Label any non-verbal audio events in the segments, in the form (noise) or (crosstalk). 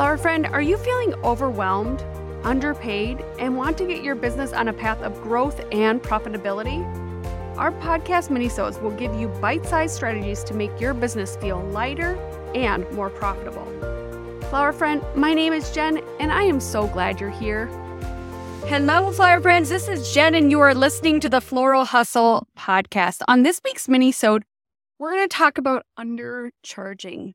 Flower friend, are you feeling overwhelmed, underpaid, and want to get your business on a path of growth and profitability? Our podcast minisodes will give you bite-sized strategies to make your business feel lighter and more profitable. Flower friend, my name is Jen, and I am so glad you're here. Hello, flower friends. This is Jen, and you are listening to the Floral Hustle podcast. On this week's minisode, we're going to talk about undercharging.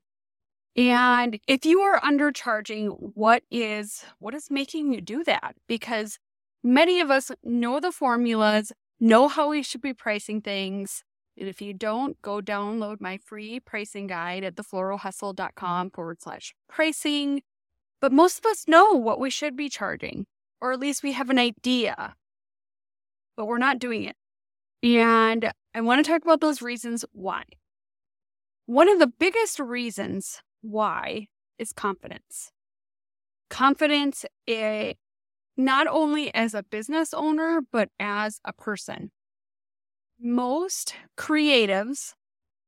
And if you are undercharging, what is what is making you do that? Because many of us know the formulas, know how we should be pricing things. And if you don't, go download my free pricing guide at thefloralhustle.com forward slash pricing. But most of us know what we should be charging, or at least we have an idea, but we're not doing it. And I want to talk about those reasons why. One of the biggest reasons why is confidence. Confidence, eh, not only as a business owner, but as a person. Most creatives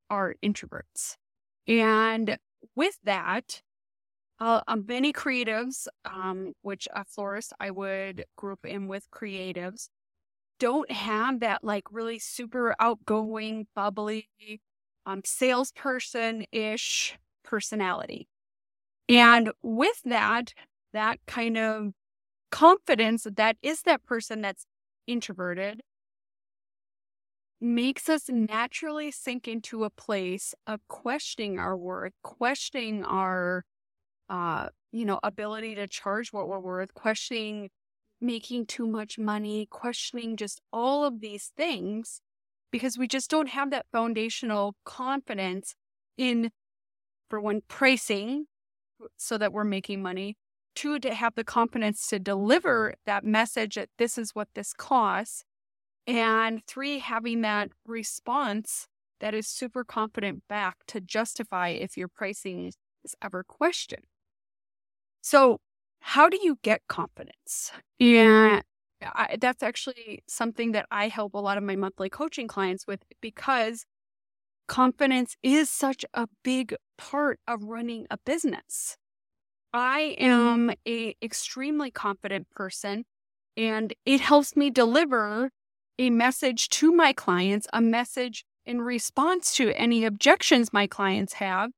are introverts. And with that, uh, um, many creatives, um, which a florist I would group in with creatives, don't have that like really super outgoing, bubbly, um, salesperson ish personality. And with that, that kind of confidence that is that person that's introverted makes us naturally sink into a place of questioning our worth, questioning our uh, you know, ability to charge what we're worth, questioning making too much money, questioning just all of these things because we just don't have that foundational confidence in for one, pricing so that we're making money. Two, to have the confidence to deliver that message that this is what this costs. And three, having that response that is super confident back to justify if your pricing is ever questioned. So, how do you get confidence? Yeah, I, that's actually something that I help a lot of my monthly coaching clients with because confidence is such a big part of running a business. I am a extremely confident person and it helps me deliver a message to my clients, a message in response to any objections my clients have,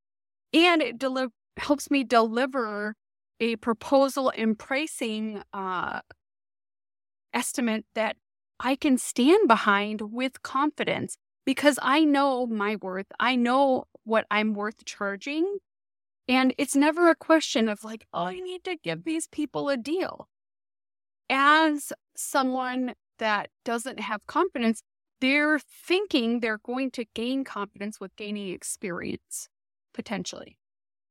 and it deli- helps me deliver a proposal and pricing uh, estimate that I can stand behind with confidence because I know my worth. I know what I'm worth charging. And it's never a question of like, oh, I need to give these people a deal. As someone that doesn't have confidence, they're thinking they're going to gain confidence with gaining experience, potentially.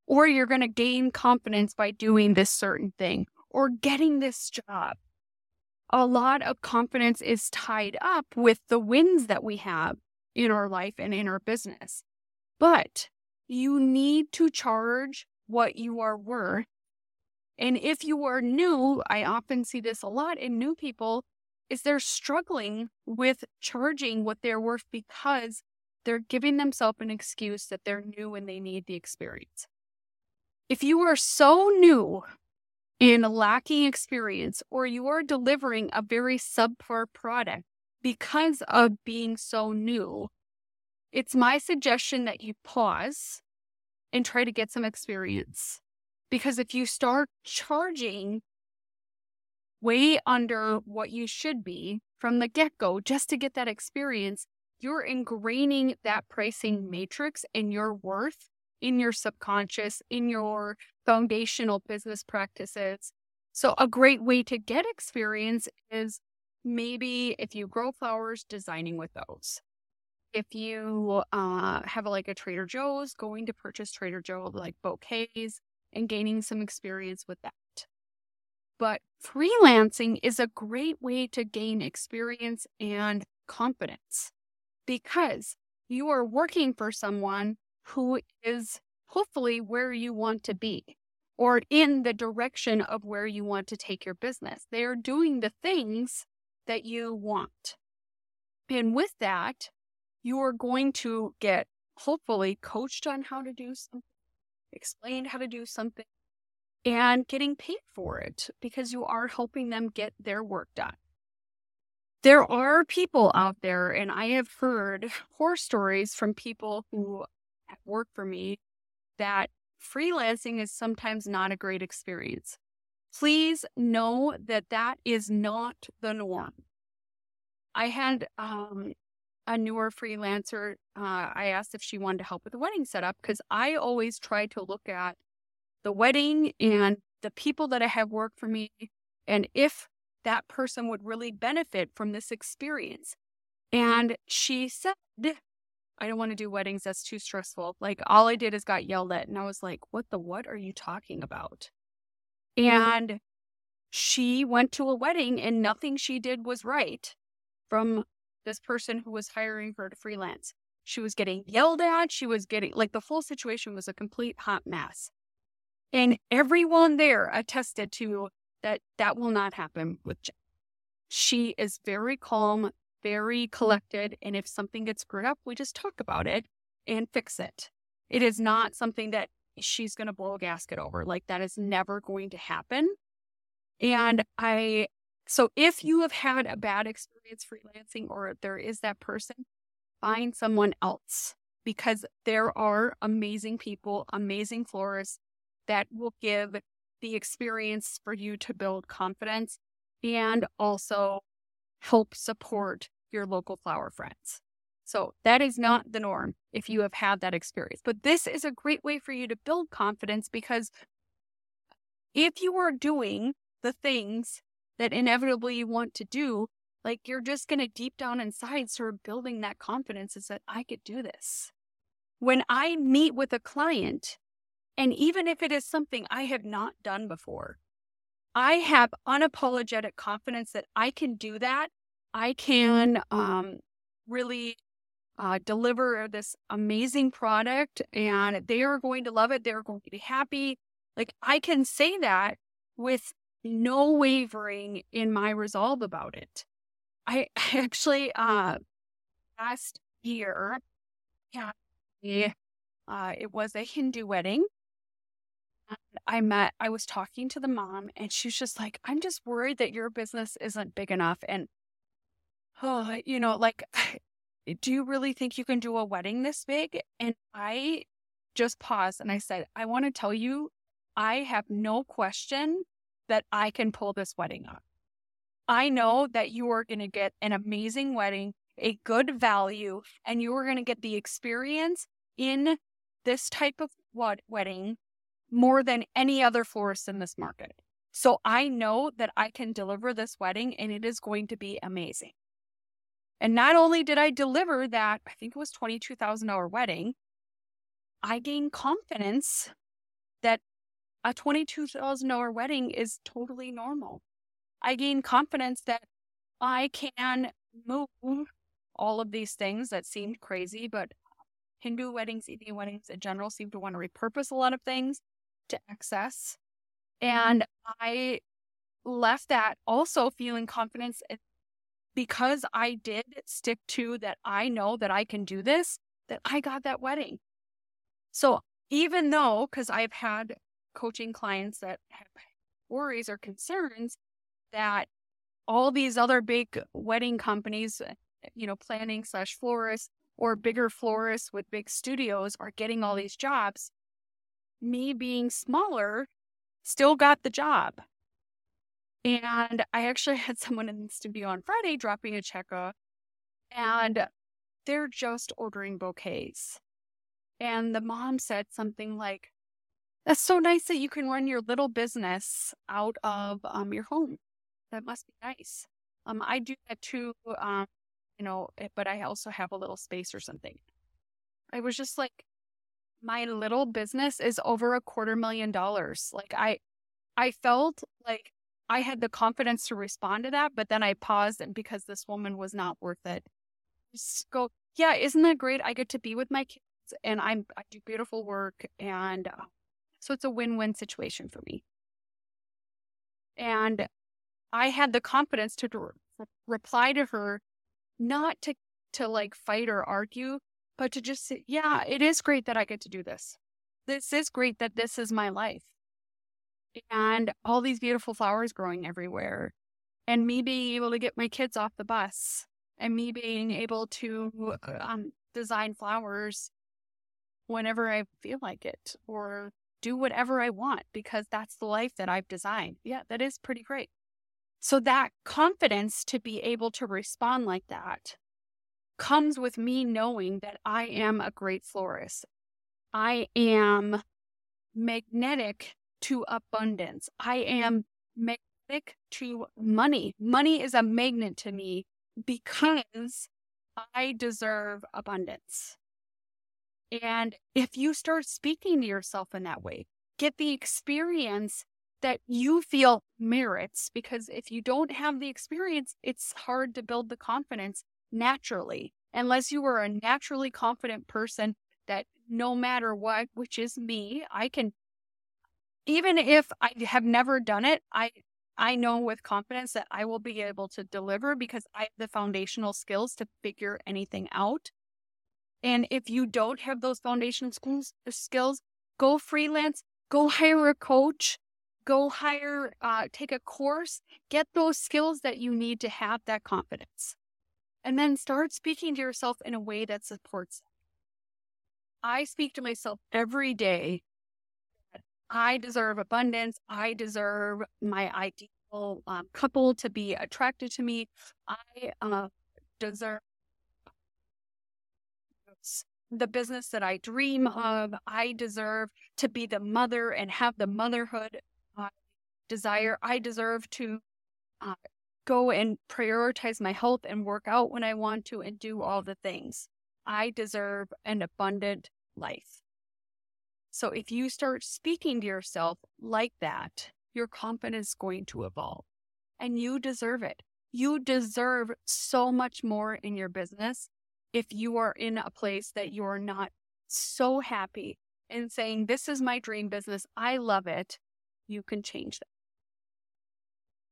Or you're going to gain confidence by doing this certain thing or getting this job. A lot of confidence is tied up with the wins that we have in our life and in our business. But you need to charge what you are worth. And if you are new, I often see this a lot in new people, is they're struggling with charging what they're worth because they're giving themselves an excuse that they're new and they need the experience. If you are so new and lacking experience, or you are delivering a very subpar product, because of being so new, it's my suggestion that you pause and try to get some experience. Because if you start charging way under what you should be from the get go just to get that experience, you're ingraining that pricing matrix and your worth in your subconscious, in your foundational business practices. So, a great way to get experience is maybe if you grow flowers, designing with those. If you uh, have like a Trader Joe's, going to purchase Trader Joe like bouquets and gaining some experience with that. But freelancing is a great way to gain experience and confidence because you are working for someone who is hopefully where you want to be or in the direction of where you want to take your business. They are doing the things that you want. And with that, you are going to get hopefully coached on how to do something, explained how to do something, and getting paid for it because you are helping them get their work done. There are people out there, and I have heard horror stories from people who work for me that freelancing is sometimes not a great experience. Please know that that is not the norm. I had um, a newer freelancer. Uh, I asked if she wanted to help with the wedding setup because I always try to look at the wedding and the people that I have work for me and if that person would really benefit from this experience. And she said, I don't want to do weddings. That's too stressful. Like all I did is got yelled at. And I was like, what the what are you talking about? Mm-hmm. And she went to a wedding and nothing she did was right from this person who was hiring her to freelance. She was getting yelled at. She was getting like the full situation was a complete hot mess. And everyone there attested to that that will not happen with Jen. She is very calm, very collected. And if something gets screwed up, we just talk about it and fix it. It is not something that she's going to blow a gasket over. Like that is never going to happen. And I, so if you have had a bad experience freelancing or there is that person, find someone else because there are amazing people, amazing florists that will give the experience for you to build confidence and also help support your local flower friends. So that is not the norm if you have had that experience. But this is a great way for you to build confidence because if you are doing the things that inevitably you want to do, like you're just going to deep down inside sort of building that confidence is that I could do this. When I meet with a client, and even if it is something I have not done before, I have unapologetic confidence that I can do that. I can um, really uh, deliver this amazing product and they are going to love it. They're going to be happy. Like I can say that with no wavering in my resolve about it. I (laughs) actually, uh, last year, yeah, uh, it was a Hindu wedding I met, I was talking to the mom, and she's just like, I'm just worried that your business isn't big enough. And, oh, (sighs) you know, like, (laughs) Eh, do you really think you can do a wedding this big? And I just paused and I said, I want to tell you, I have no question that I can pull this wedding off. I know that you are going to get an amazing wedding, a good value, and you are going to get the experience in this type of wedding more than any other florist in this market. So I know that I can deliver this wedding and it is going to be amazing. And not only did I deliver that, I think it was $22,000 wedding, I gained confidence that a $22,000 wedding is totally normal. I gained confidence that I can move all of these things that seemed crazy, but Hindu weddings, Indian weddings in general seem to want to repurpose a lot of things to access. And I left that also feeling confidence because I did stick to that I know that I can do this, that I got that wedding. So even though, because I've had coaching clients that have worries or concerns that all these other big wedding companies, uh, you know, planning slash florists or bigger florists with big studios are getting all these jobs me being smaller still got the job. And I actually had someone in the studio on Friday dropping a check off, and they're just ordering bouquets. And the mom said something like, That's so nice that you can run your little business out of um, your home. That must be nice. Um, I do that too, um, you know, eh, but I also have a little space or something. I was just like, my little business is over a quarter million dollars. Like I I felt like I had the confidence to respond to that, but then I paused and because this woman was not worth it. Just go, yeah, isn't that great? I get to be with my kids and I'm I do beautiful work and uh, so it's a win-win situation for me. And I had the confidence to re- reply to her not to to like fight or argue, but to just say, yeah, it is great that I get to do this. This is great that this is my life. And all these beautiful flowers growing everywhere, and me being able to get my kids off the bus, and me being able to um, design flowers whenever I feel like it, or do whatever I want because that's the life that I've designed. Yeah, that is pretty great. So, that confidence to be able to respond like that comes with me knowing that I am a great florist. I am magnetic to abundance. I am magnetic to money. Money is a magnet to me because I deserve abundance. And if you start speaking to yourself in that way, get the experience that you feel merits, because if you don't have the experience, it's hard to build the confidence naturally, unless you are a naturally confident person that no matter what, which is me, I can, even if I have never done it, I I know with confidence that I will be able to deliver because I have the foundational skills to figure anything out. And if you don't have those foundational skills, go freelance, go (laughs) hire a coach, go hire, uh, take a course, get those skills that you need to have that confidence. And then start speaking to yourself in a way that supports. I speak to myself every day I deserve abundance. I deserve my ideal um, couple to be attracted to me. I uh, deserve the business that I dream of. I deserve to be the mother and have the motherhood I desire. I deserve to uh, go and prioritize my health and work out when I want to and do all the things. I deserve an abundant life. So if you start speaking to yourself like that, your confidence is going to evolve and you deserve it. You deserve so much more in your business if you are in a place that you're not so happy and saying, This is my dream business. I love it. You can change that.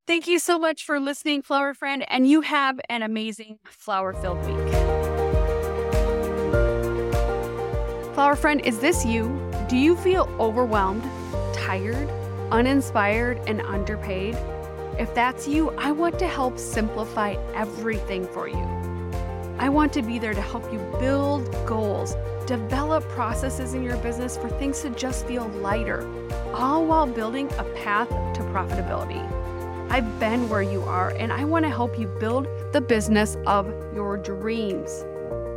Thank you so much for listening, Flower Friend, and you have an amazing flower filled week. Flower Friend, is this you? Do you feel overwhelmed, tired, uninspired, and underpaid? If that's you, I want to help simplify everything for you. I want to be there to help you build goals, develop processes in your business for things to just feel lighter, all while building a path to profitability. I've been where you are, and I want to help you build the business of your dreams.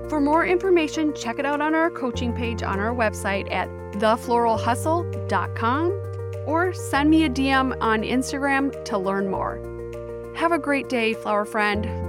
For more information, check it out on our coaching page on our website at thefloralhustle.com or send me a DM on Instagram to learn more. Have a great day, flower friend.